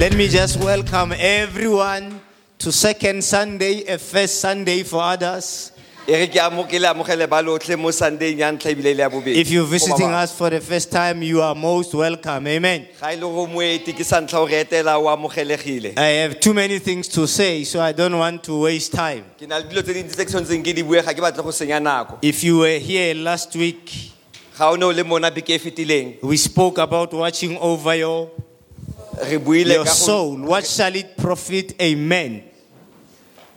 Let me just welcome everyone to second Sunday, a first Sunday for others. re ke amo- ke le amogele ba lotlhe mo sundayng ya ntlha ebile le ya bobedi If you're visiting us for the first time, you are most welcome. Amen. ga e le go moeti ke sa ntlha o re etela o amogelegile I have too many things to say, so I don't want to waste time. ke na le dilo tse dintsi tse ke tshwanetseng ke di bue ga ke batle go senya nako If you were here last week, ga o ne o le mona beke e fetileng we spoke about watching over your, your soul. What shall it profit a man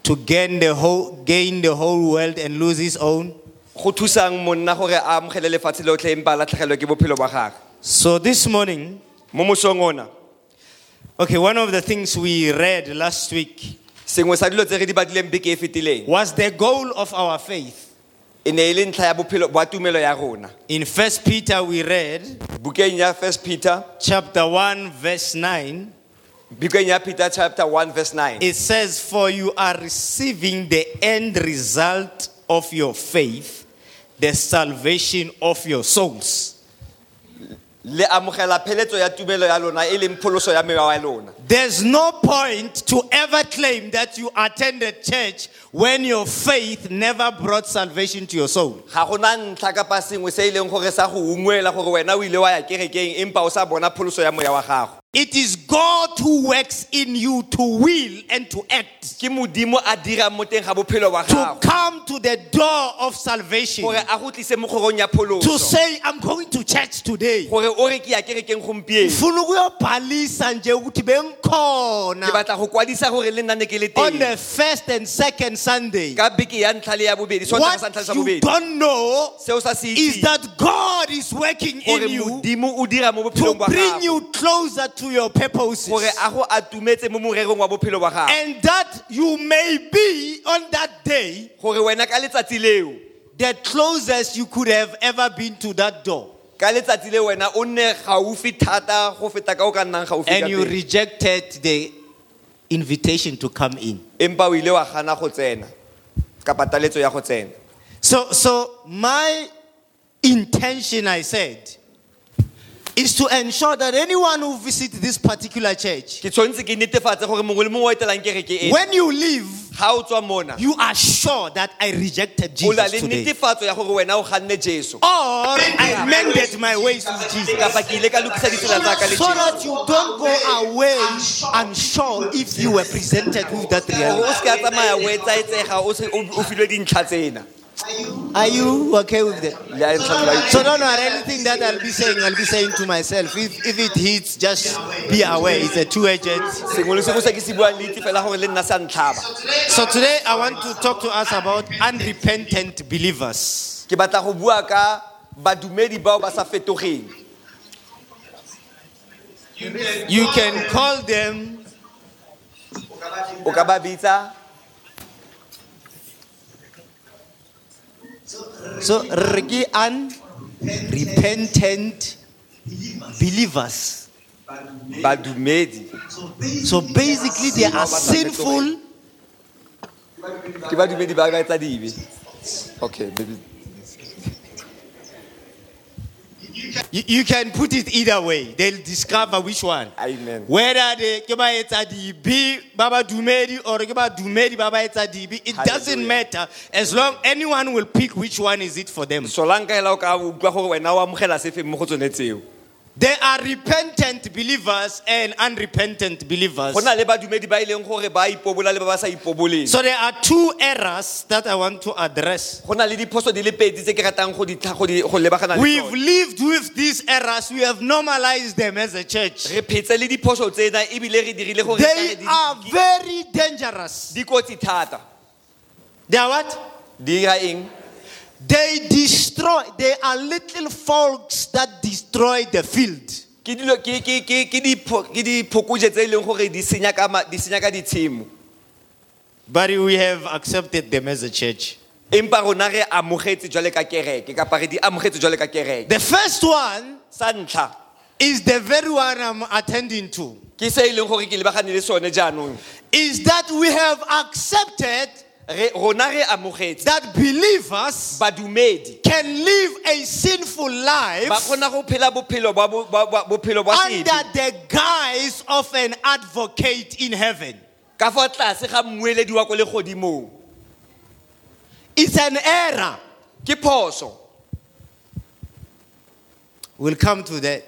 to gain the whole gain the whole world and lose his own? go thusang monna gore a amogele lefatshe lotlhe empa a latlhegelwe ke bophelo ba gage So this morning, okay, one of the things we read last week sengwe sa dilo tse re di badileng beke fetileng was the goal of our faith. E ne e le ntlha ya bophelo ba tumelo ya rona In First Peter, we read bukeng ya first peter chapter 1, verse 9. bukeng ya peter chapter 1 verse 9 It says, For you are receiving the end result of your faith, the salvation of your souls. Le amogela pheletso ya tumelo ya lona e leng pholoso ya mewa ya lona There's no point to ever claim that you attended church when your faith never brought salvation to your soul. ga gona ntlha kapa sengwe se e leng gore sa go ungwela gore wena o ile wa ya kerekeng empa o sa bona pholoso ya moya wa gago It is God who works in you to will and to act, ke modimo a dirang mo teng ga bophelo wa to come to the door of salvation, gore a go tlise mo kgorong ya to say, I'm going to church today. gore o re ke ya kerekeng gompieno. Ngifuna ukuyobhalisa nje ukuthi ke bengikhona batla go kwadisa gore le nnane ke le on the first and second Sunday. ka beke ya ntlha le ya bobedi sontaga sa ntlha le sa What you don't know seo sa se is that God is working in you modimo o dira mo to bring you closer to your purposes. gore a go atumetse mo morerong wa bophelo ba gago And that you may be on that day gore wena ka letsatsi leo the closest you could have ever been to that door. ka letsatsi le wena o nne gaufi thata go feta ka o ka nnang gaufi ka And you teng. rejected the invitation to come in. empa o ile wa gana go tsena kapa taletso ya go tsena So, so my intention, I said, is to ensure that anyone who visits this particular church, ke tshwanetse ke netefatse gore mongwe le mongwe o etelang kereke when you leave, ga o tswa you are sure that I rejected Jesus today. netefatso ya gore wena o ganne jesu Or I mended my ways with Jesus. kapa ke ile ka lokisa ditsela tsa ka le So that you don't go away unsure if you were presented with that reality. O se ka tsamaya o etsaetsega o se- o o filwe dintlha tsena Are you okay with that? Le a ntlha la- So don't worry, anything that I'll be saying, I'll be saying to myself. If, if it hits, just be aware. It's a two-edged. sengwe le sengwe se ke se buang le itse fela gore le nna sa ntlhaba So today I want to talk to us about unrepentant believers. ke batla go bua ka badumedi bao ba sa fetogeng You can call them o ka ba bitsa so regi unrepentant believers. badumedi So basically they are sinful ke badumedi ba etsa dibe okay baby. You, you can put it either way. They'll discover which one. Amen. Whether they ke ba etsa dibi baba dumedi or ke ba dumedi baba etsa dibi, it doesn't matter as long anyone will pick which one is it for them. solanka hela o ka utlwa gore wena o amogela sefeng mo go tsone tseo There are repentant believers and unrepentant believers. go na le badumedi ba leng gore ba ipobola le ba ba sa ipoboleng So there are two errors that I want to address. go na le diphoso di le pedi tse ke ratang go di tlha- go di- go lebagana le We've lived with these errors. We have normalized them as a church. re phetse le diphoso tsena ebile re dirile gore They are very dangerous. di kotsi thata They are what? Di dira eng They destroy. They are little folks that destroy the field. ke dilo ke ke ke ke dipho- ke diphokojwe tse e leng gore di senya ka ma- di senya ka ditshimo But we have accepted them as a church. empa rona re amogetse jwale ka kereke kapa re di amogetse jwale ka kereke The first one sa ntlha is the very one I'm attending to. ke se e leng gore ke lebagane le sone jaanong Is that we have accepted re rona re amogetse that believers badumedi can live a sinful life ba kgona go phela bophelo ba bo- ba- ba- bophelo ba under the guise of an advocate in heaven. ka fa tlase ga mmueledi wa ko legodimong It's an error. ke phoso We'll come to that.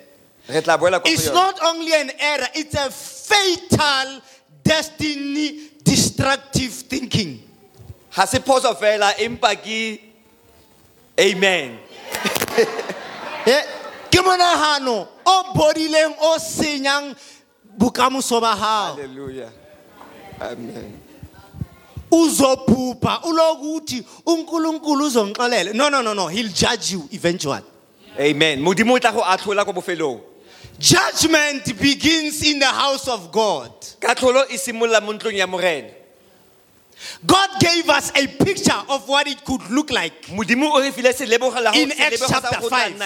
re tla boela ko go It's not only an error, it's a fatal, destiny destructive thinking. Ga se phoso fela empa ke amen Eh, Ke monahano o bodileng o senyang bokamoso ba hao. hallelujah amen Uzophupha ulokuthi uNkulunkulu uzongixolela. No no no no, he'll judge you eventually. amen modimo o tla go atlhola ko bofelong Judgment begins in the house of God. katlholo e simolola mo ntlong ya morena God gave us a picture of what it could look like in Acts chapter 5.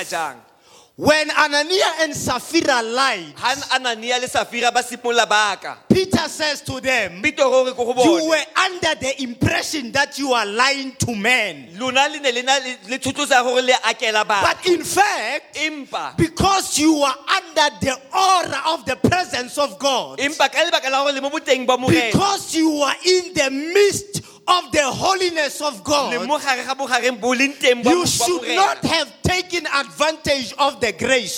When Ananias and Sapphira lied, ha anania le safira ba simolola baka Peter says to them, peter o re ko go You bone were under the impression that you are lying to men. lona le ne le na le le gore le akela batho But in fact, empa because you are under the aura of the presence of God, empa ka lebaka la gore le mo boteng ba morena because you are in the midst of the holiness of God, le mo gare ga bogareng bo leng teng ba you ba should morena. not have taken advantage of the grace.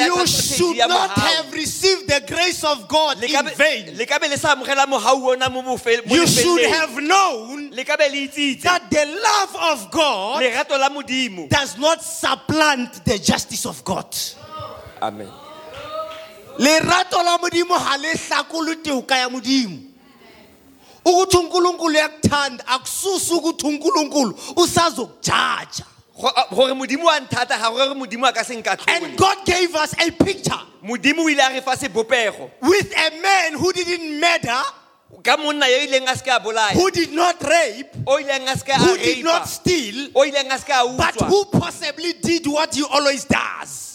You should not have received the grace of God in vain. le ka be le sa amogela mogau ona mo bofe- mo You should have known le ka be le itsitse that the love of God lerato la modimo does not supplant the justice of God. amen lerato la modimo ga le hlakole teuka ya modimo ukuthi unkulunkulu yakuthanda akususi ukuthi unkulunkulu usazokujaja. Go- a- gore modimo wa nthata ga gore modimo a ka seng ka and tlhole god gave us a picture modimo o ile a re fa sebopego. with a man who didn't murder ka monna yo ileng a se ka bolaya. who did not rape o ileng a se ka who did not steal o ileng a se ka a but utswa. who possibly did what he always does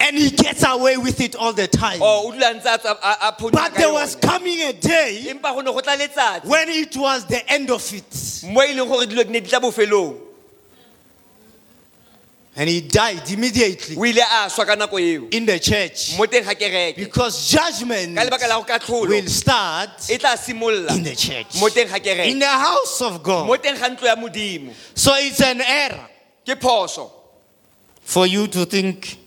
and he gets away with it all the time. O o dula ntse a tswa- a- a phonyoka but there was coming a day empa go ne go tla letsatsi. when it was the end of it. Mo leng gore dilo di ne di tla bofelong. And he died immediately o ile a swa ka nako eo. in the church. Mo teng ga kereke. Because judgment ka lebaka la go katlholo will start in the church. mo teng ga in the house of God. Teng ga ntlo ya modimo. So it's an error for you to think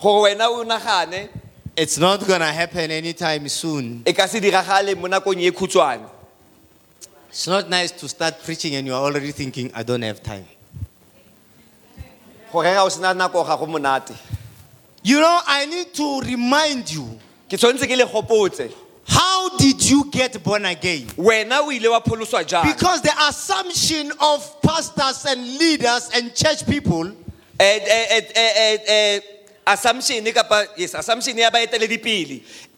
gore wena o nagane it's not going to happen anytime soon. ka se diragale mo nakong khutshwane. It's not nice to start preaching and you're already thinking i don't have time. Go rera o sena nako ga go monate. You know i need to remind you. Ke tshwanetse ke le gopotse. How did you get born again? Wena o ile wa pholoswa because the assumption of pastors and leaders and church people eh, eh, eh, Assumption kapa yes assumption ya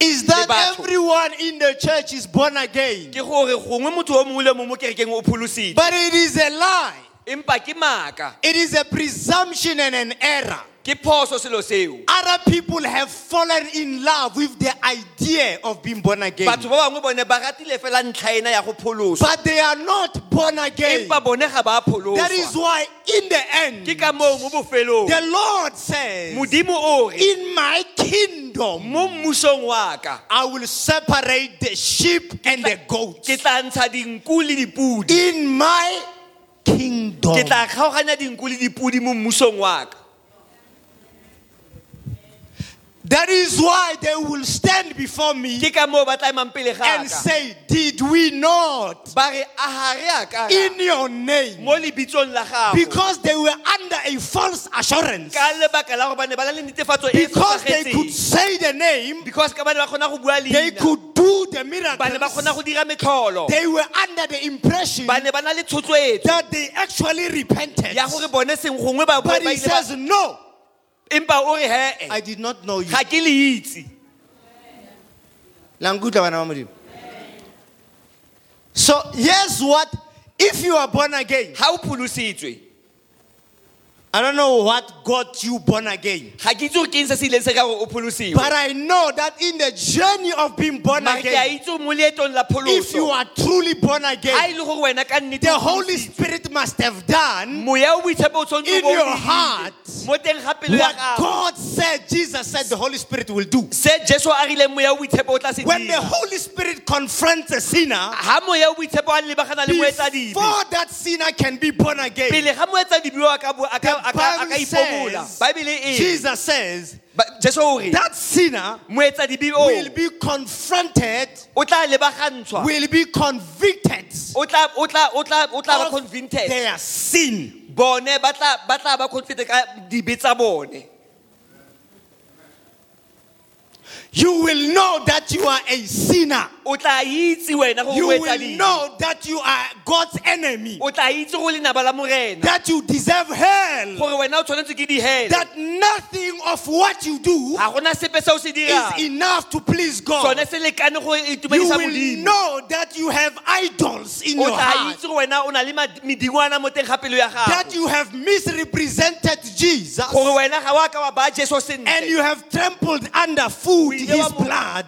is that everyone in the church is born again? Ke gore gongwe motho o mongwe le mongwe mo kerekeng o pholositse. But it is a lie. Empa ke maaka It is a presumption and an error. Ke phoso selo seo Other people have fallen in love with the idea of being born again. batho ba bangwe bone ba ratile fela ntlha ena ya go pholoswa But they are not born again. empa bone ga ba That is pholoswa why, in the end, ke ka moo mo bofelong the Lord says, modimo o re In my kingdom, mo mmusong wa ka I will separate the sheep and the goats. ke tla ntsha dinku le dipudi In my kingdom. ke tla kgaoganya dinku le dipudi mo mmusong wa ka That is why they will stand before me ke ka moo ba tla emang pele ga and say, Did we not ba re a ga re a ka in your name? mo lebitsong la gago Because they were under a false assurance. ka lebaka la gore ba ne ba na le netefatso Because they could say the name, because ka ba ne ba kgona go bua they could do the ba ne ba kgona miracles. go dira metlholo They were under the impression ba ne ba na le thotloetso that they actually repented. ya gore bone seng gongwe ba ba But he says, No, empa o re hee eh. I did not know you. ga ke le itse Languta bana ba Modimo. So here's what if you are born again, ga o pholositswe I don't know what got you born again. ga ke itse gore ke eng se se ileng se ka gore o pholosiwe But I know that in the journey of being born mare ke a again, itse gore mo leetong la if you are truly born again, le gore wena the Holy Spirit must have done moya o boitshepo in o bo o your heart mo teng ga pelo ya what God said, Jesus said the Holy Spirit will do. se jesu a rileng moya o boitshepo o tla se When the Holy Spirit confronts a sinner, ga moya o boitshepo a lebagana before that sinner can be born again, pele ga moetsadibi o a ka bo- a ka- the a ka- a ka Bible says, Jesus says, Ba- jesu o re that sinner will be confronted, o tla lebagantshwa. will be convicted of their sin. bone ba tla ba tla ka dibe tsa bone. You will know that you are a sinner. O tla itse wena gore You will know that you are God's enemy. o tla itse go lenaba la morena That you deserve hell. gore wena o tshwanetse ke dihele That nothing of what you do ga gona sepe se o se is enough to please God. sone se lekane go You will know that you have idols in your heart. itse gore wena o na le mad- medingwana mo teng ga pelo ya That you have misrepresented Jesus. gore wena ga wa ka wa ba jesu And you have trampled underfoot his blood.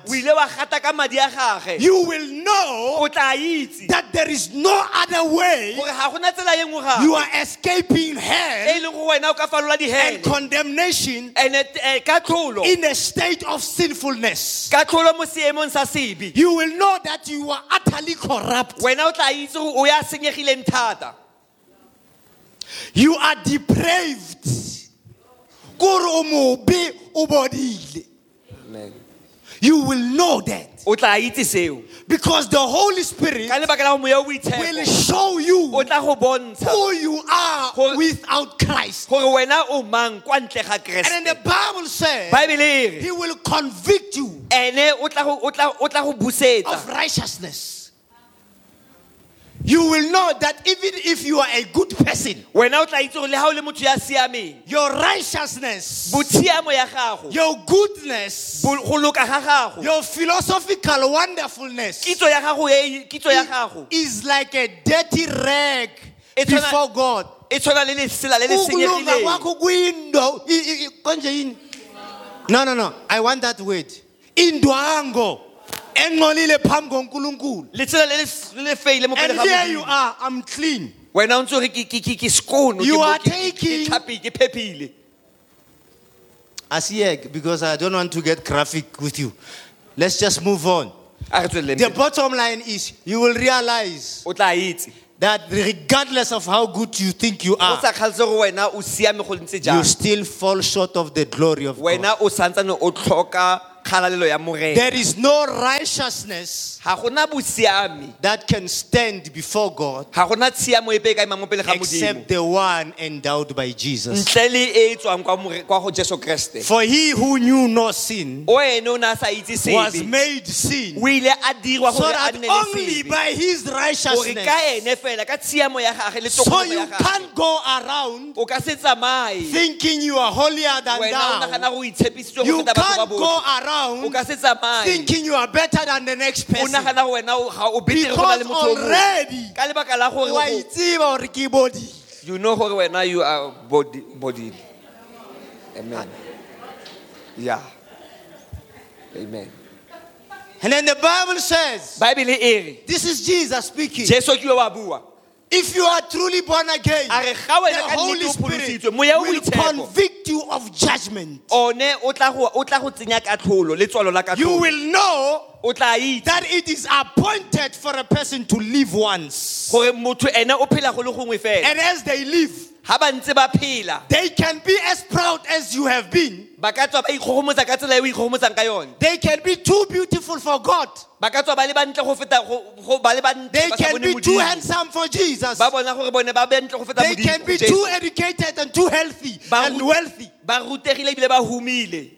O ile wa gata ka madi a gage You will know o tla itse that there is no other way gore ga gona tsela nngwe you are escaping e hell leng gore wena o ka falola and condemnation and eh, ka tlholo in a state of sinfulness. ka tlholo mo seemong sa sebe You will know that you are utterly corrupt. wena o tla itse o ya senyegileng thata. You are depraved. Kore o mobe, o bodile. You will know that o tla itse seo because the Holy Spirit ka lebaka la go moya o will boitshepo show you o tla go bontsha who you are without Christ. gore wena o mang kwa ntle ga And then the Bible says baebele e re he will convict you ene o tla go- o tla o tla go busetsa of righteousness. You will know that even if you are a good person, wena o tla itse gore le ga o le motho ya siameng your righteousness, botshiamo ya gago your goodness, bo- go loka ga gago your philosophical wonderfulness kitso ya gago kitso ya gago is like a dirty rag before God. No, no, no. I want that word. Indwango. Engcolile phambi konkulunkulu. Letsela le le- le le feile mo pele and ga here you Modimo. are i'm clean. Wena o ntse o re ke- ke ke- ke skono You ke are ke- ke- taking- ke tlhapi- ke phephile asiyeke because i don't want to get graphic with you. Let's just move on. A re tsweleleng the pele. bottom line is you will realize o tla itse. that regardless of how good you think you o are sa kgaletse gore wena o siame go ntse you jang still fall short of the glory of God. wena o santsane o tlhoka kgalalelo ya morena. There is no righteousness ga gona bosiame. that can stand before God ga gona tshiamo epe e ka emang mo pele ga modimo. except the one endowed by Jesus. ntle le e e tswang kwa more- kwa go jesu kreste. For he who knew no sin o ene o ne a sa itse was sebe made sin. O ile a dirwa so gore a that nne le only sebe by his gore righteousness ka ene fela ka tshiamo ya gage le so tokololo you ya gage can't go around o ka se tsamaye. thinking you are holier than wena o thou. nagana go itshepisitswe go You feta batho ba can't go botlhe. o around ka se tsamaye thinking you are better than the next person. nagana go wena o- ga o betere go na le Because motho o mongwe. already wa itseba hore ke body. you know gore wena you are body body amen yeah amen And then the Bible says, bible this is Jesus speaking. Jesu ke yo wa bua If you are truly born again, the Holy Spirit pholositswe moya o will convict you of judgment. one o tla go o tla go tsenya katlholo le tswalo la You will know o tla itse. that it is appointed for a person to live once. gore motho ene o phela go le gongwe fela. And as they live, ga ba ntse ba phela they can be as proud as you have been. ba ka tswa ba ikgogomotsa ka tsela o ikgogomotsang ka yone They can be too beautiful for God. ba ka tswa ba le bantle go feta go- go- ba le bantle They can be too handsome for Jesus. ba bona gore bone ba bentle go feta They can be too educated and too healthy and wealthy. ba rutegile ebile ba humile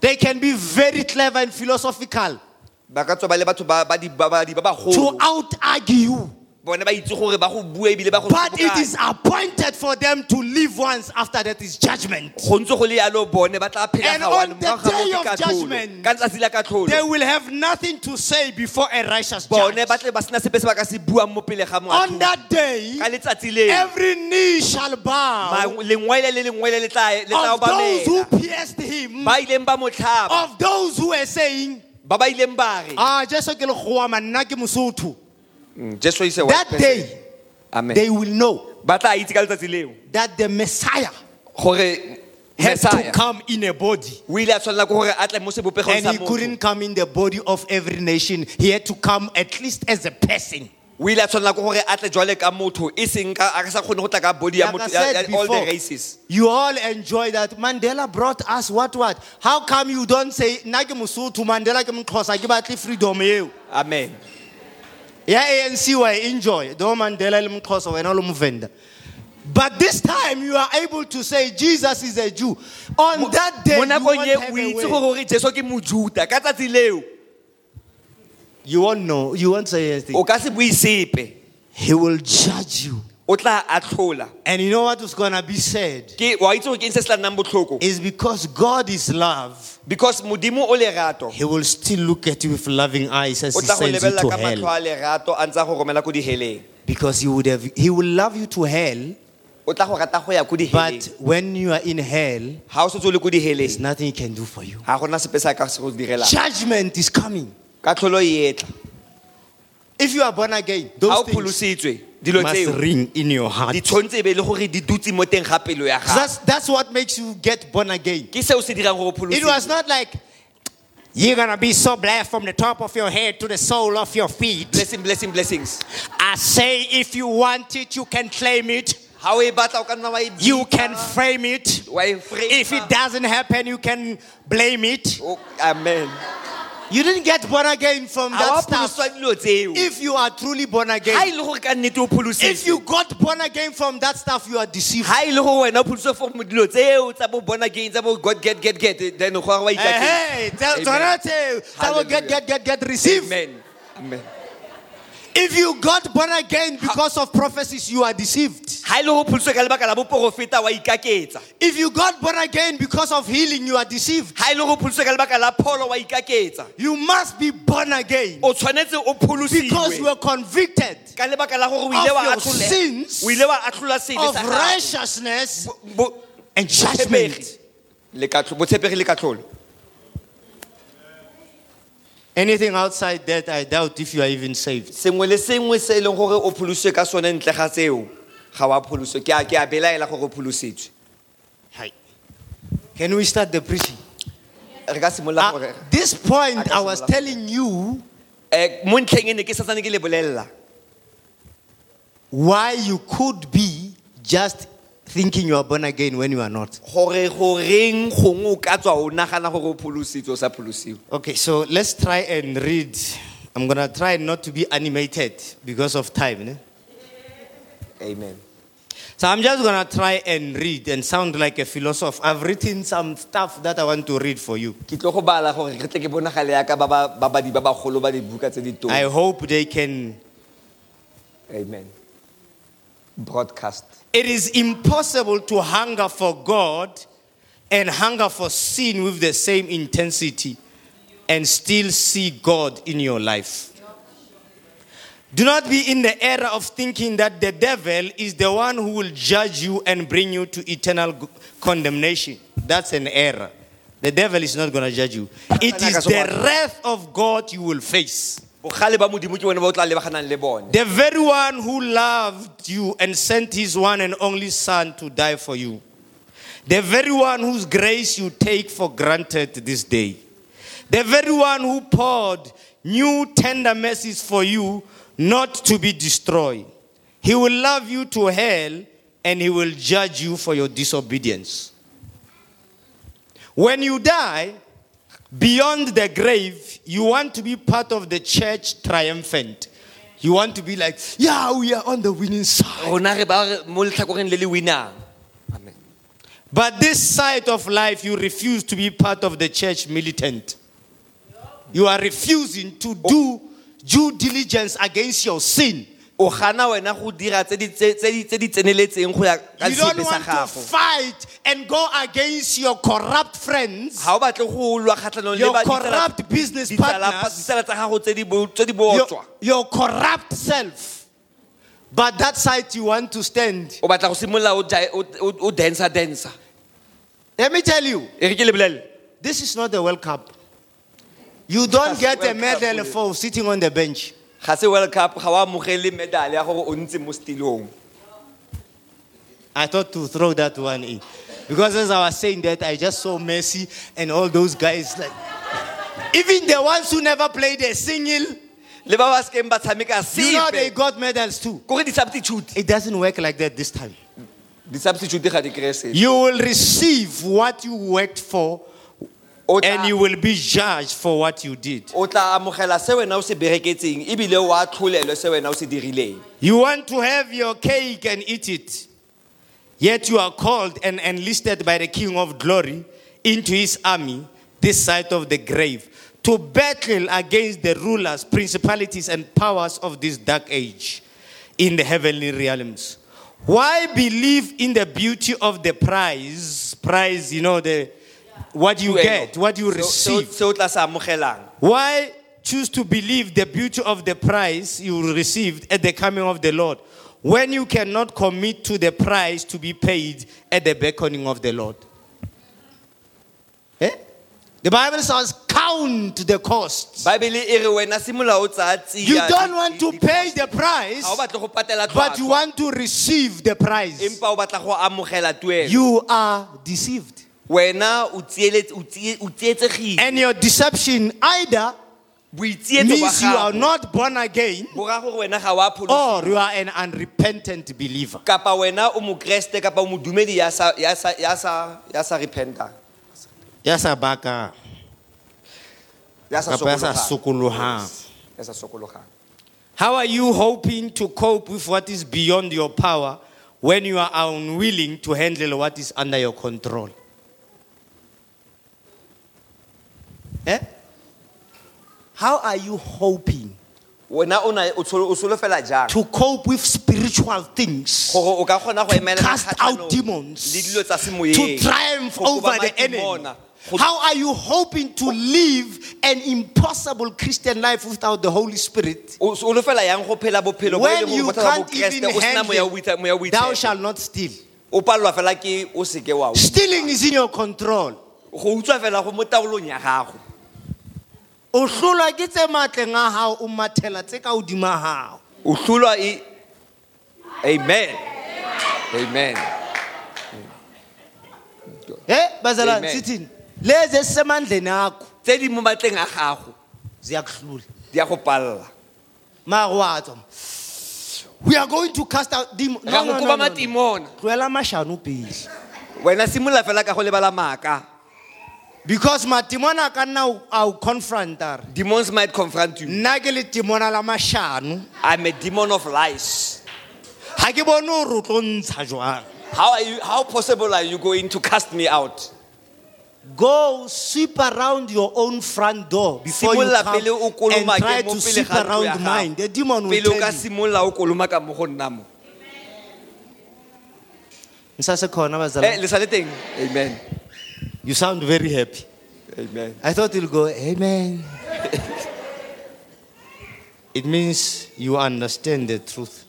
They can be very clever and philosophical ba ka tswa ba le batho ba ba di- ba ba di- ba to out argue you. Bone ba itse gore ba go bua ebile ba go But it is appointed for them to live once after that is judgment. go ntse go le yalo bone ba tla phela And on the morago ga moo day of judgment, ka letsatsi la katlholo They will have nothing to say before a righteous judge. ba tle ba sena sepe se ba ka se buang mo pele ga On that day, ka letsatsi leo every knee shall bow ma- lengwele le lengwele le tla le tla of those who pierced him, ba ileng ba mo tlhaba of those who were saying, ba ba ileng ba re Ah, lekgowa, manna ke Mosotho." Mm, Jesu is a white That day, Amen. they will know ba tla itse ka letsatsi leo that the Messiah gore had to Messiah come in a body. o ile a tshwanela ke gore a tle mo sebopegong And sa he motho couldn't come in the body of every nation. He had to come at least as a person. o ile a tshwanela ke gore a tle jwale ka motho e seng ka a ka sa kgone go tla ka body ya Like I motho ya- said ya all the before, races you all enjoy that. Mandela brought us what what? How come you don't say ke Mosotho, Mandela ke Mxhosa, ke batle freedom eo? amen Ya ANC wa e enjoy. Do Mandela le Mxhosa wena o le Movenda. But this time you are able to say Jesus is a Jew. On that day you won't, have a way. gore gore jesu ke mojuta ka tsatsi leo you won't know. You won't say anything. o ka se bue sepe He will judge you. O tla atlhola And you know what was going to be said? ke wa itse gore ke eng se se tla nnang botlhoko Is because God is love. because modimo o lerato He will still look at you with loving eyes as o he tla go sends you lebelela to ka matlho hell. a lerato a ntse a go romela ko diheleng Because he would have he will love you to hell, o tla go rata go ya ko diheleng but when you are in hell, ga o setse o le ko there's diheleng nothing he can do for you. ga gona sepe se a ka se go direlang Judgment is coming. ka tlholo e etla If you are born again, ga those things pholositswe dilo must tseo ring in your heart. di tshwanetse e be le gore di dutse mo teng ga pelo ya gago That's, that's what makes you get born again. ke seo se dirang gore o It was pholositswe not like you're gonna be so blessed from the top of your head to the sole of your feet. blessing blessing blessings I say, if you want it, you can claim it. ga o e batla o ka nna wa e You can frame it. wa e. If it doesn't happen, you can blame it. O- amen You didn't get born again from that stuff. pholoswa dilo tseo. If you are truly born again, le gore ka nnete o if you got born again from that stuff, you are deceived. ga le gore wena o pholositswe for mo dilo tseo tsa bo bona gain tsa bo god get get get then get, get, get, receive. amen. Amen If you got born again because of prophecies, you are deceived. ga le go pholositswe ka lebaka la boporofeta wa ikaketsa If you got born again because of healing, you are deceived. ga le go pholositswe ka lebaka la pholo wa ikaketsa You must be born again o tshwanetse o because you were convicted ka lebaka la gore o ile Of your sins, o ile wa atlhola sele of righteousness and judgment. botshepegi le katlo- botshepegi le katlholo Anything outside that, I doubt if you are even saved. sengwe le sengwe se e leng gore o pholositswe ka sone ntle ga tseo ga wa pholoswe ke a ke a belaela gore o pholositswe Hi. Can we start the preaching? re ka simolola gore At this point, I was telling you Eh, mo ntlheng e ne ke satsane ke le bolelela why you could be just thinking you are born again when you are not. gore goreng gongwe o ka tswa o nagana gore o pholositswe o sa pholosiwe Okay, so let's try and read. I'm going to try not to be animated because of time. ne? amen So I'm just going to try and read and sound like a philosopher. I've written some stuff that I want to read for you. ke tlo go bala gore re tle ke bonagale yaka ba ba- babadi ba bagolo ba dibuka tse di tona I hope they can. amen broadcast It is impossible to hunger for God and hunger for sin with the same intensity and still see God in your life. Do not be in the error of thinking that the devil is the one who will judge you and bring you to eternal condemnation. That's an error. The devil is not going to judge you. It is the wrath of God you will face. The very one who loved you and sent his one and only son to die for you. The very one whose grace you take for granted this day. The very one who poured new tender mercies for you not to be destroyed. He will love you to hell and he will judge you for your disobedience. When you die, beyond the grave, you want to be part of the church triumphant. You want to be like, yeah, we are on the winning side. rona re ba re mo letlhakoreng le le amen But this side of life, you refuse to be part of the church militant. You are refusing to do due diligence against your sin o gana wena go dira tse di- tse tse di tseneletseng go ya ka You don't sa want to gago fight and go against your corrupt friends, ga o batle go lwa kgatlhanong le your ba- ditsala- corrupt business ditsala partners, ditsala tsa gago tse di bo- tse di your, botswa your corrupt self. But that side you want to stand. o batla go simolola o ja- o- o o dancer dancer Let me tell you, e re ke le this is not a World Cup. You don't That's get a World Cup, medal for sitting on the bench. Ga se world cup ga o amogele medal ya gore o ntse mo stilong I thought to throw that one in. Because as I was saying that, I just saw Messi and all those guys. Like, even the ones who never played a single, le ba ba sekeng ba tshameka you know they got medals too. It doesn't work like that this time. di-substitute ga di You will receive what you worked for, and you will be judged for what you did. o tla amogela se wena o se bereketseng ebile o a tlholelwe se wena o se dirileng You want to have your cake and eat it, yet you are called and enlisted by the King of Glory into his army, this side of the grave, to battle against the rulers, principalities, and powers of this dark age in the heavenly realms. Why believe in the beauty of the prize? Prize, you know, the what you get, what you Se- se- receive. se o tla se amogelang Why choose to believe the beauty of the price you received at the coming of the Lord when you cannot commit to the price to be paid at the beckoning of the Lord? Eh? The Bible says, count the costs. baebele e re wena simolola o tsaya tsia You don't want to pay the price, ga o batle go patela but you tlhwatlhwa want to receive the price. empa o batla go amogela tuelo You are deceived. Wena o tsieletse- o tsie- o tsietsegile And your deception either boitsietso ba means you are gago not born again bo raya gore wena ga wa pholo or you are an unrepentant believer. kapa wena o mokreste kapa o modumedi ya sa- ya sa- ya sa ya sa repentang Ya sa ya sa Kapa ya sa sokolohang. sokolohang. ya sa sokologang How are you hoping to cope with what is beyond your power when you are unwilling to handle what is under your control? Eh? How are you hoping wena o na- o tsholo- o solofela jang to cope with spiritual things? gore o ka kgona go To emelela cast kgatlhanong out demons, dilo tsa to semoyeng triumph go over koba the enemy. go- How are you hoping to live an impossible Christian life without the Holy Spirit? o solofela yang go phela bophelo bo e When leng gore you bo can't even o sena moya o boitshe- moya o handle, thou boitshepo shalt not steal. o palelwa fela ke o seke wa Stealing is in your control. go utswa fela go mo taolong ya gago O hlolwa ke tse matleng a hao o mathela tse ka hodima hao. o hlolwa e amen amen Eh bazalwane sithini? Lezi ezisemandleni akho tse di mo matleng a gago ziyakuhlula. di a go palela Mara wa tswa. We are going to cast out demons. go koba matimona Tloela mashano pele. wena simolola fela ka go lebala maaka Because matimona ka nna o- a o confronta re. demons might confront you le timona la mashano. i'm a demon of lies Ha ke bone hore o tlo ntsha jwang. how are you how possible are you going to cast me out Go sweep around your own front door before you Simolla come pele o and kolomake try mo to pele sweep ga ntlo ya around gago. mine. The demon will pele o tell you. simolola o koloma ka mo go nna mo Nsasekhona eh bazalwane. le sa le teng amen You sound very happy. amen I thought you'll go, Amen. it means you understand the truth.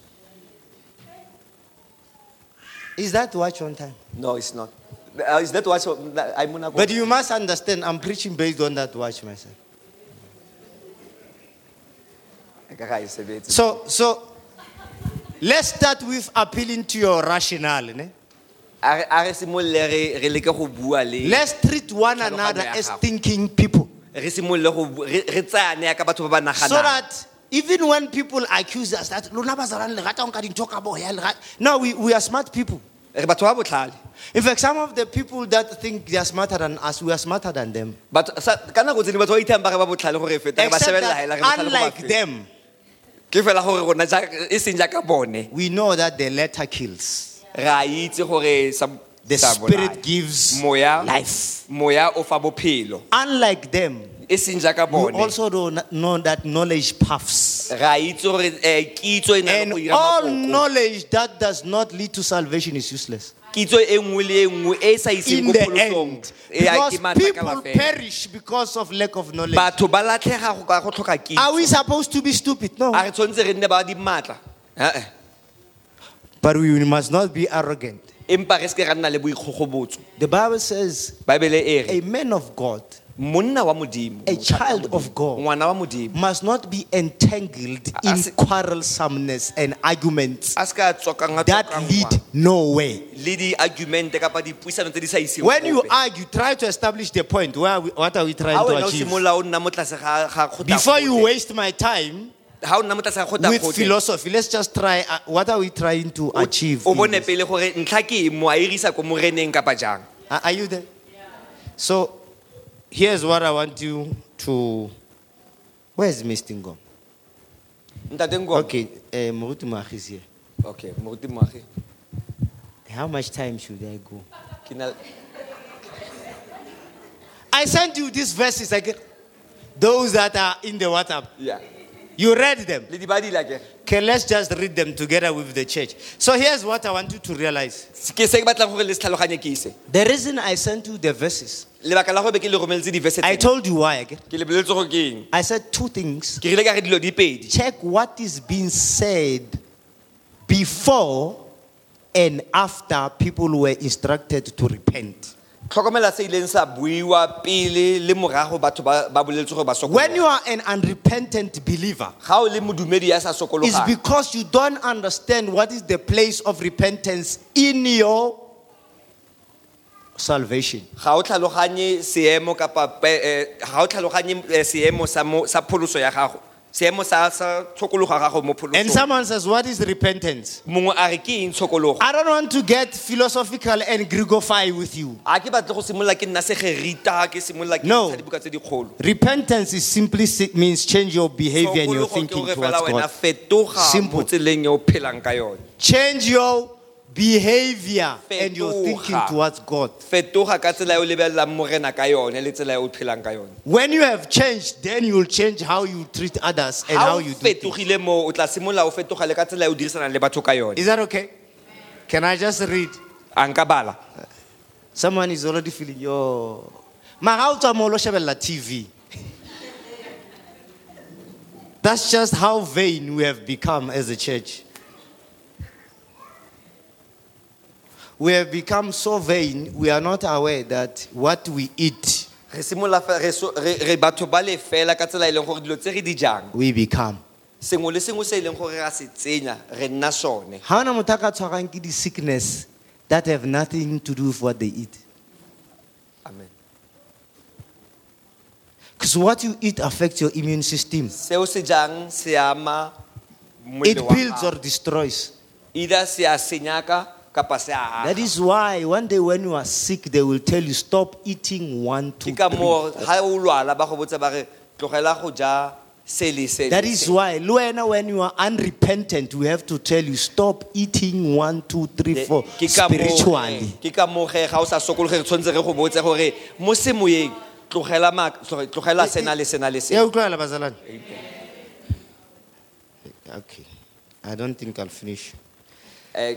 Is that watch on time? no it's not uh, is that what i'm gonna go But you must understand, I'm preaching based on that watch myself. Ka ga sebetse. So, so let's start with appealing to your rationale. Ne? Let's treat one another as thinking people. re simolole go bu- re re tsayane ya ka batho ba ba So that even when people accuse us that "Lona bazalwane le rata ho nka dintho ka boya, le rata-" no, we, we are smart people. re batho ba botlhale In fact, some of the people that think they are smarter than us, we are smarter than them. sa- ka nako tse dingwe batho ba ithang ba re ba botlhale gore feta ba Except hela re botlhale go ba unlike them, ke fela gore rona e seng jaaka bone we know that the letter kills. Re itse gore sa The sa spirit gives moya life. moya o fa bophelo Unlike them, e seng jaaka We bone also don't know that knowledge puffs. ra itse gore um kitso e na le And go ira all knowledge that does not lead to salvation is useless. kitso e nngwe le e nngwe e e sa iseng In ko the pholosong end, e ya because ke people perish because of lack of knowledge. batho ba latlhega go ka go tlhoka Are we supposed to be stupid? No. a re tshwanetse re nne ba di maatla Eh-eh. But we must not be arrogant. empa re seke ra nna le boikgogobotso The Bible says baebele e re a man of God, monna wa modimo a child of God, ngwana wa modimo must not be entangled in As- quarrelsomeness and arguments a seke a that lead nowhere. le di-argumente kapa dipuisano tse di sa iseng When you gope. argue, try to establish the point. Where are we, what are we trying to wena o achieve? simolola o nna mo tlase ga ga kgotakote. Before you waste my time ha o nna mo tlase with philosophy, let's just try. Uh, what are we trying to achieve? o in bone this? pele gore ntlha ke eng, mo a irisa ko moreneng kapa jang Are are you there? So, here's what I want you to. Where's Mr. Ngom? ntate Nkomo. Okay, uh, Moruti Moagi is here. okay moruti moagi How much time should I go? ke na I sent you these verses again. Those that are in the WhatsApp. yeah You read them. le di badile ke Okay, let's just read them together with the church. So here's what I want you to realize. ke se ke batlang gore le se tlhaloganye ke ise The reason I sent you the verses, lebaka la gore be ke le romeletse di-verse I told you why again. ke le boleletse gore ke eng I said two things. ke rile ka re dilo di pedi Check what is being said before and after people were instructed to repent. Tlhokomela se ileng sa buiwa pele le morago batho ba ba boleletse gore ba When you sokologa are an unrepentant believer, ga o le modumedi ya sa it's sokologang because you don't understand what is the place of repentance in your salvation. ga o tlhaloganye seemo kapa pe- eh, ga o tlhaloganye eh, seemo sa mo- sa pholoso ya gago seemo sa sa tshokologo gago mo And pholosong someone says, What is repentance? mongwe a re ke eng tshokologo I don't want to get philosophical and Grigofy with you. a ke batle go simolola ke nna segerita ke simolola ke No. ntsha dibuka tse dikgolo Repentance is simply si- means change your behavior and your Tshokologo ke thinking gore towards fela wena God. fetoga Simple. mo tseleng e o phelang ka yone Change your behavior and your thinking Fetoga. towards God. fetoga ka tsela e o lebelelang morena ka yone le tsela e o phelang ka yone When you have changed, then you will change how you treat others and how o you do things. fetogile mo o tla simolola o fetoga le ka tsela e o dirisanang le batho ka yone Is that okay? Can I just read? a nka bala Someone is already feeling yo. Mara o tswa mo o shebella TV. That's just how vain we have become as a church. We have become so vain, we are not aware that what we eat, re simolola fe- re so- re re batho ba le fela ka tsela e leng gore dilo tse re di jang we become. sengwe le sengwe se e leng gore ra se tsenya re nna sone How na motho a ka tshwarang ke di-sickness that have nothing to do with what they eat? amen Because what you eat affects your immune system. seo se jang se ama mmele It wa builds gago. or destroys. either se a senyaka kapa se a aga. That is why one day when you are sick, they will tell you stop eating one, two, three. moo ga o lwala ba go botsa ba re tlogela go ja se le se le That is why, Luena, when you are unrepentant, we have to tell you stop eating one, two, three, four spiritually. ke ka moo ge ga o sa sokologe re tshwanetse re go botse gore mo semoyeng tlogela ma- tloge- tlogela sena le sena le Yeah, sena utlwala, bazalwane? Okay. I don't think I'll finish. Eh,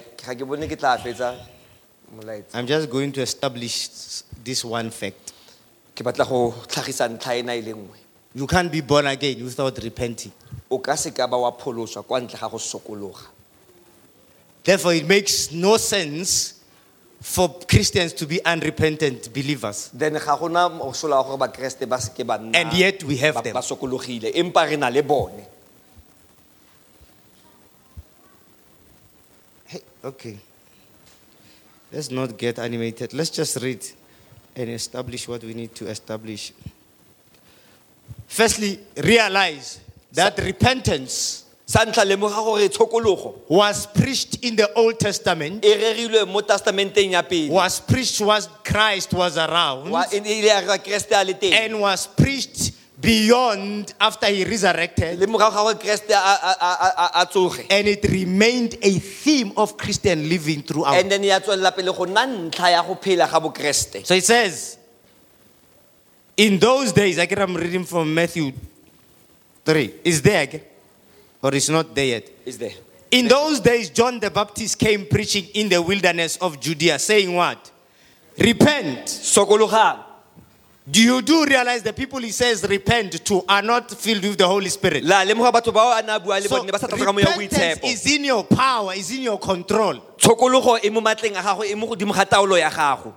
I'm just going to establish this one fact. ke batla go tlhagisa ntlha ena le nngwe You can't be born again without repenting. o ka se ka ba wa pholoswa kwa ntle ga go sokologa Therefore, it makes no sense for Christians to be unrepentant believers. then ga gona mosola wa gore bakeresete ba seke ba nna And yet we have them. Okay. Let's not get animated. Let's just read and establish what we need to establish. Firstly, realize that repentance sa ntlha lemoga gore tshokologo was preached in the Old Testament, e rerilwe mo testamenteng ya pele was preached was Christ was around, Wa- e ile ya re keresete a le teng and was preached beyond after he resurrected. And it remained a theme of Christian living throughout. and then ya tswelela pele go nna ntlha ya go phela ga bokeresete So it says, In those days, I get I'm reading from Matthew 3. Is there again? Or is not there yet? is there In those days, John the Baptist came preaching in the wilderness of Judea, saying what? Repent. Do you do realize the people he says repent to are not filled with the Holy Spirit? la lemoga batho bao a na bua le So bone ba sa tlatsa ka moya wa repentance is in your power, is in your control. tshokologo mo matleng a gago mo godimo ga taolo ya gago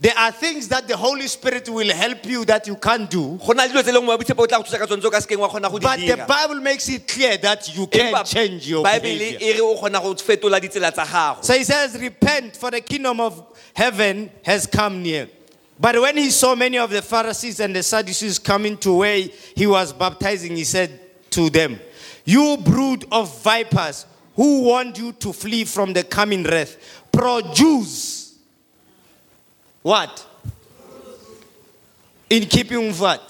There are things that the Holy Spirit will help you that you can't do. go na le dilo tse leng mo wa boitshepo o tla go thusa ka tsone tse o ka sekeng wa kgona go di But the Bible makes it clear that you can change your behavior. re o kgona go fetola ditsela tsa gago So he says, Repent, for the kingdom of heaven has come near. But when he saw many of the Pharisees and the Sadducees coming to where he was baptizing, he said to them, You brood of vipers, who warned you to flee from the coming wrath, produce what? In keeping with what?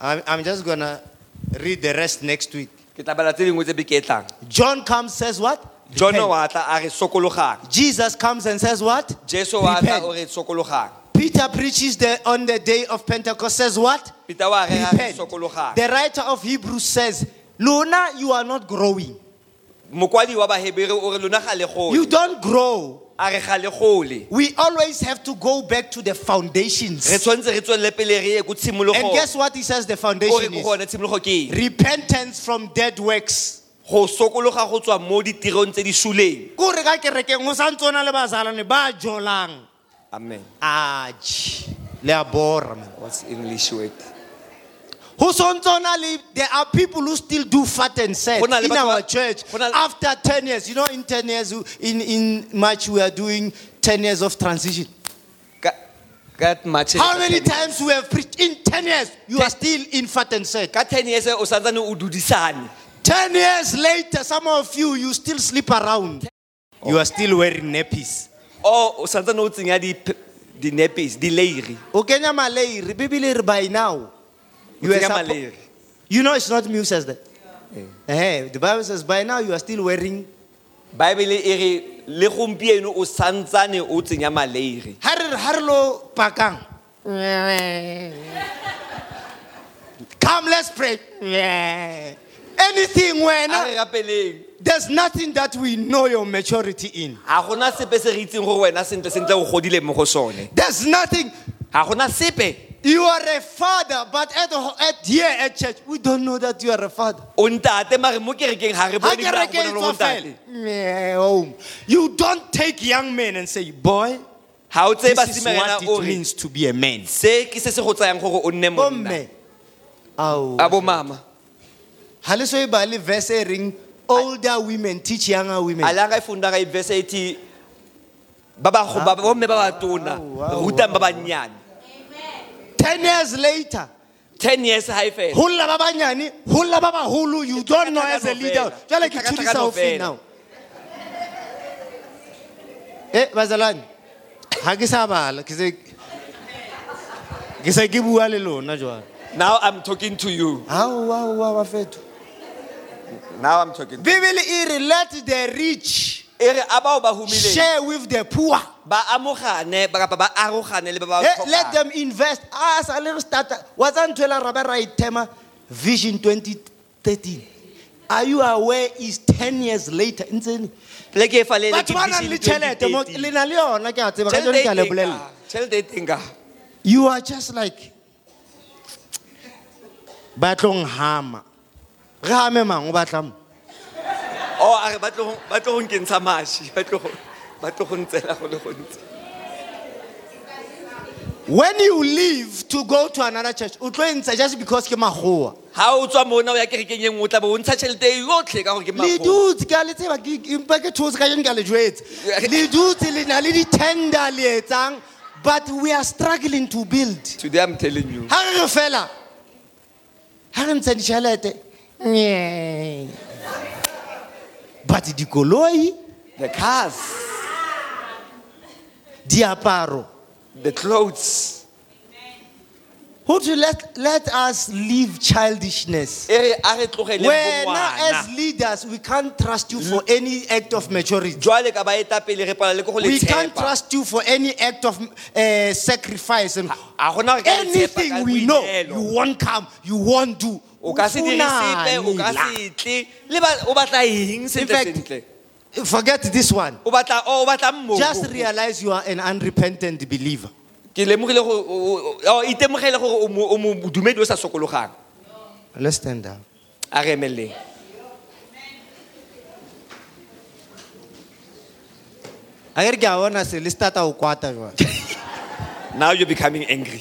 I'm, I'm just gonna read the rest next week. ke tla bala tse dingwe tse beke tlang John comes, says what? John Repent. wa tla a re sokologang Jesus comes and says what? jesu wa tla Repent. o re sokologang Peter preaches the, on the day of Pentecost, says what? peter wa re a re Repent. sokologang The writer of Hebrews says, Luna, you are not growing. mokwadi wa bahebere o re lona ga le You gole don't grow. a re ga le gole We always have to go back to the re foundations. tshwanetse re tswelele pele re ye ko And tshimologong guess what he says the o re foundation ko is? gone tshimologo ke eng Repentance from dead works. Go sokologa go tswa mo ditirong tse di suleng Kore ka kerekeng ho santse ho na le bazalane ba jolang. amen Atjhe, le a bora, man. what's english word Ho sontso na le- There are people who still do fat and sad Ho na le in our church. ho na le- After 10 years, you know, in 10 years, in, in March, we are doing 10 years of transition. ka ka March How many times we have preached? In 10 years, you are still in fat and ka 10 years o santsane o dudisane 10 years later, some of you, you still sleep around. You are still wearing nappies. Oh, o o santsane o tsenya di di-nappies di-lairi O kenya maleiri, Bibele re by now. You, are tsenya suppo- you know it's not me who says that. Hey, eh, the Bible says by now you are still wearing baebele e re le gompieno o santsane o tsenya maleiri ha re re- ha re lo pakang come let's pray anything a wena rapeleng. there's nothing that we know your maturity in. Ga gona sepe se re itseng gore wena sentle sentle o godile mo go sone. There's nothing. Ga gona sepe. You are a father but at, the, at here at church we don't know that you are a father. O ntate mare mo kerekeng ga re Ha bone ba kereke go bona le tswa bontate. fela, meh, home. you don't take young men and say boy ga o tseye this is basimanyana what o it re means to be a man. se ke se se go tsayang gore o nne monna. bomme Ao. a bo mama ha so ba le verse reng older women teach younger women. A le ga ifunda ga university ba ba go ba bomme ba ba tona Wow, wow, rutang ba bannyane 10 years later 10 years e fela. holla ba banyane holla ba baholo you don't know as a leader. Jwale ke thudisa ho now. Eh bazalwane ha ke sa bala ke se ke se ke bua le lona jwale. Now i'm talking to you. Hao hao hao bafethu now i'm talking bibele e re let the rich e re a bao ba humileng. share with the poor. Ba amogane ba kapa ba arogane le ba ba Eh, let tlhokang. them invest. As a sa le re starta wa tsa ntho e la rabe ra ithema vision 2013 are you aware is 10 years later? Ntsene le ke e fa le le batho ba nang le tšhelete mo- le na le yona ke a tseba ka jone ke a le bolelela e teng ka you are just like ba tlong hama re mang o o oh, a re ba tlo go- ba tlo go nkentsha maši ba tlo go- ba tlo go ntsela go le gontsi. When you leave to go to another church o tlo e ntsha just because ke magoa ga o tswa mona o ya kerekeng e nngwe o tla bo o ntsha tšhelete e yotlhe ka gore ke le dutse ke a le tseba empa ke thotse ka jone ke a le jwetse. Le dutse le na le di-tender le etsang but we are struggling to build. Today i'm telling you. Ha re re fela ha re ntsha ditšhelete. But dikoloi the cars diaparo the clothes Who to let, let us leave childishness. re a re tlogele When as leaders, we can't trust you for any act of maturity. jwale ka baetapele re palelwa le ke go le We can't trust you for any act of uh, sacrifice. And a gona gore ka le tshepa ka anything we know, you won't come, you won't do. O ka se dire sepe o ka se tle le ba- o batla eng In sentle fact, sentle. Forget this one. o batla oh, o batla Just realize you are an unrepentant believer. ke lemogile go o- o- o- itemogele gore o mo- o mo dumedi o sa sokologang Let's stand down. a re emeleleng I get to say, let's start our quarter. now you're becoming angry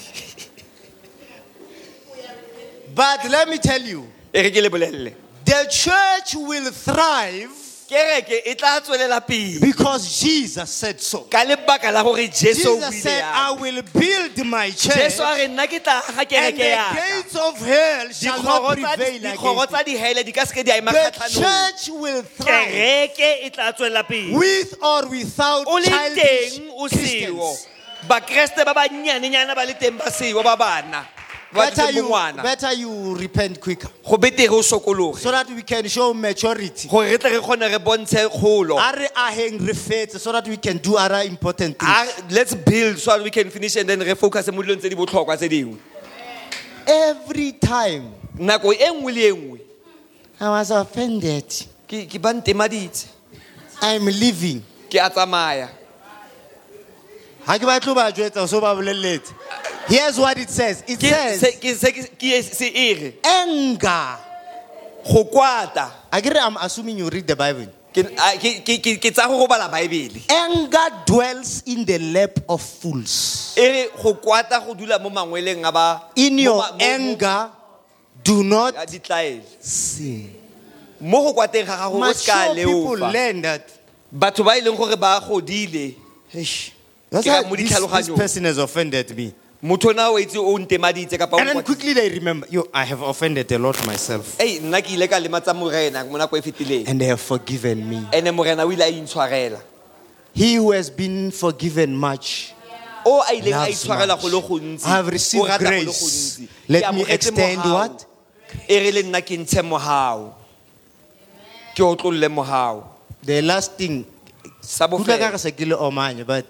But let me tell you, e re ke le bolelele the church will thrive kereke e tla tswelela pele. because Jesus said so. ka lebaka la gore jesu o Jesus buile said, I will build my church, jesu a re nna ke tla aga and kereke the yaka. gates of hell shall not dikgoro tsa- prevail dikgoro against tsa it. dihele di ka seke di a ema The kgatlhanong. church will thrive kereke e tla tswelela pele. with or without o le childish teng o seo Christians. bakreste ba bannyanenyana ba le teng ba seo ba bana. ba Better you, better you repent quicker. Go betere o sokologe. So that we can show maturity. gore re tle re kgone re bontshe kgolo. Are aheng re fetse so that we can do other important things. Let's build so that we can finish and then re focus mo dilong tse di botlhokwa tse dingwe. Every time. Nako e nngwe le e nngwe. I was offended, ke ba ntemaditse. I'm leaving. ke a tsamaya. Ha ke batle ho ba jwetsa, so ba. Here's what it says. It ke says se- ke se ke- ke se re anger. go kwata I'm assuming you read the Bible. ke go baebele Anger dwells in the lap of fools. e re go kwata go dula mo mangweleng a ba In your ma- mo- mo- anger, do not sin. mo go kwateng ga gago o se ka Mature people leofa learn that. batho ba e leng gore ba godile Eish, That's Ke ka why mo this, this ditlhaloganyong. person has offended me. Motho na o itse o ntemaditse kapa o And then nkwatisa. quickly they remember, yo, I have offended a lot myself. ei nna ke ile ka lematsa morena mo nako e fetileng And they have forgiven me. ene morena o ile a intshwarela He who has been forgiven much o a ileng a loves itshwarela go le much. gontsi I have o received rata go le grace. gontsi. Let Ke me amogetse extend what? e re le nna ke ntshe mogao ke o mogao The last thing, sa Kutlwa ka bofelo se ke le omanya, but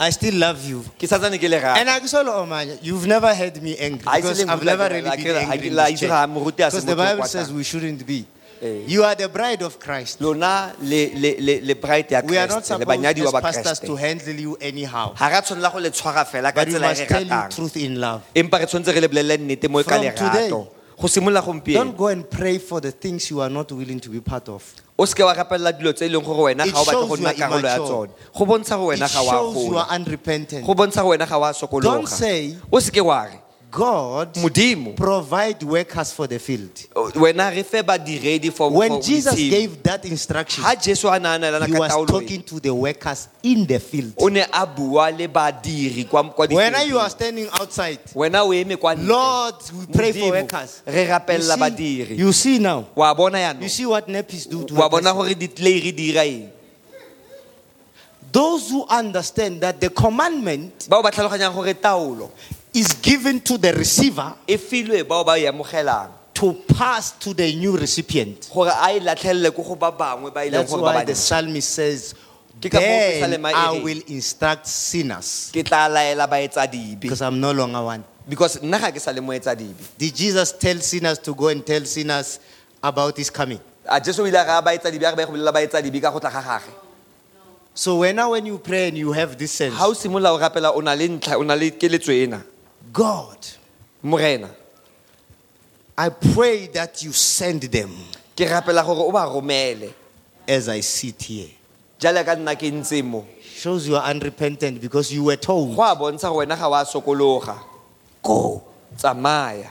I still love you. ke santsane ke le And I solo omanya. You've never heard me angry Ha e se because le I've nkutlwa never ke- really been angry. in la this itse church. moruti a se Because the motho o Bible kwatang. says we shouldn't be. Eh. You are the bride of Christ. lona le le le le bride ya We are not Kreste le supposed banyadiwa as ba pastors to Kreste handle you anyhow. ga ra tshwanela go le tshwara fela ka But we tsela e must re tell you ratang truth in love. empa re tshwanetse re le bolelele nnete mo ka From today, lerato go simolola Don't gompieno go and pray for the things you are not willing to be part of. o seke wa dilo tse e leng gore wena It ga o batle shows go you nna are karolo ya immature. tsone go bontsha gore It wena ga wa shows you gola unrepentant. go bontsha gore wena ga wa Don't sokologa say o seke wa re God modimo provide workers for the field. wena re fe badiredi for When for Jesus gave that instruction, ha jesu a naanelana he ka was taolo talking to the workers in the field. o ne a bua le badiri kwa kwa When you are standing outside, wena o eme kwa ntle. Lord, we pray for Modimo, workers. re You see, badiri you see now, wa bona you see what nappies do to wa a bona person. gore ditleiri di dira eng Those who understand that the commandment bao ba tlhaloganyang gore taolo is given to the receiver e filwe bao ba e amogelang. to pass to the new recipient. gore a e latlhelele ko go ba bangwe ba e leng That's gore ba why the psalmist says, Ke ka moo Then e I reng, will instruct sinners. Ke tla laela baetsa because I'm no longer one. because nna ga ke sa le moetsa Did Jesus tell sinners to go and tell sinners about his coming? a jesu o ile a ga baetsa a re ba ye go bolelela baetsa ka go tla ga gage. So when now when you pray and you have this sense, ga o simolola o rapela o na le ntlha o na le keletso ena God, morena I pray that you send them ke rapela gore o ba romele as I sit here. jale ka nna ke ntse mo Shows you are unrepentant because you were told, go a bontsha gore wena ga wa sokologa go. tsamaya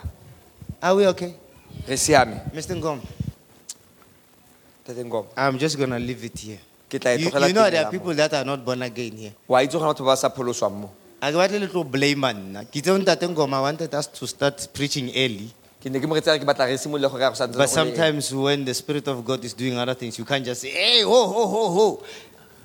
Are we okay? re siame Mr. Ngom, ngoma I'm just going to leave it here. ke tla e You, tlogela you know teng there ya are mo. people that are not born again here. wa itse gona batho ba sa pholoswang mo I got a little blame man. Kitse Ntate Ngoma wanted us to start preaching early. ke ne ke mo retsa ke batla re simolole gore ya go santse But sometimes when the Spirit of God is doing other things, you can't just say, hey, ho, ho, ho, ho.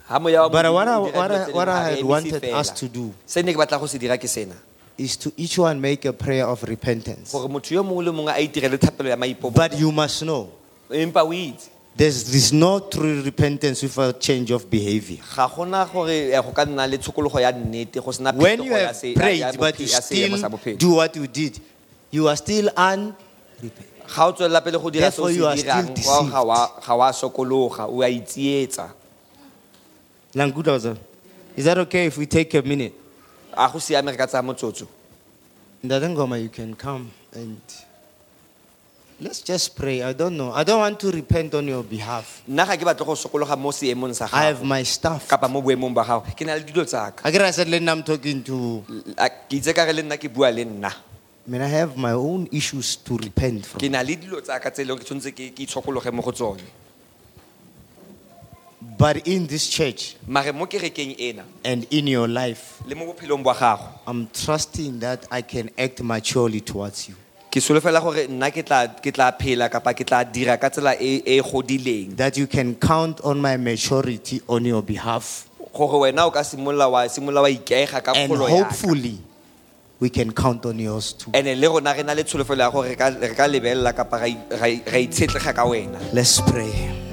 ha moya wa But Modimo what I, o dira what dilo I, tse what I ga re emise wanted fela. us to do se ne ke batla go se dira ke sena is to each one make a prayer of repentance. gore motho yo mongwe le mongwe a itirele thapelo ya maipopo But you must know empa o itse there's, there's no true repentance without change of behavior. ga gona gore eh, go ka nna le tshokologo ya nnete go sena When phetogo you ya have se- ya- prayed, but bophe- you ya seemo sa still bophelo. do what you did, you are still un. ga o tswelela pele go dira se o Therefore, se you are still dirang wa- ga wa- ga wa sokologa o a itsietsa Langudaza. Is that okay if we take a minute? a go siame re ka tsaya motsotso Ndadengoma, you can come and let's just pray. I don't know. I don't want to repent on your behalf. nna ga ke batle go sokologa mo seemong sa I have gago my stuff. kapa mo boemong ba gago ke na le dilo tsaka I I said, Len, I'm talking to. A- ke itse ka re le nna ke bua le nna I mean, I have my own issues to repent ke from. na le dilo tsaka tse e leng ke tshwanetse ke ke itshokologe mo go tsone But in this church mare mo kerekeng ena and in your life, le mo bophelong ba gago I'm trusting that I can act maturely towards you. Ke solofela gore nna ke tla ke tla phela kapa ke tla dira ka tsela e e godileng That you can count on my maturity on your behalf. gore wena o ka simolola wa simolola wa ikaega ka And kgolo hopefully, we can count on yours too. ene le rona re na le tsholofelo ya gore re ka re ka lebelela kapa ra i- ra i- ra itshetlega ka wena Let's pray.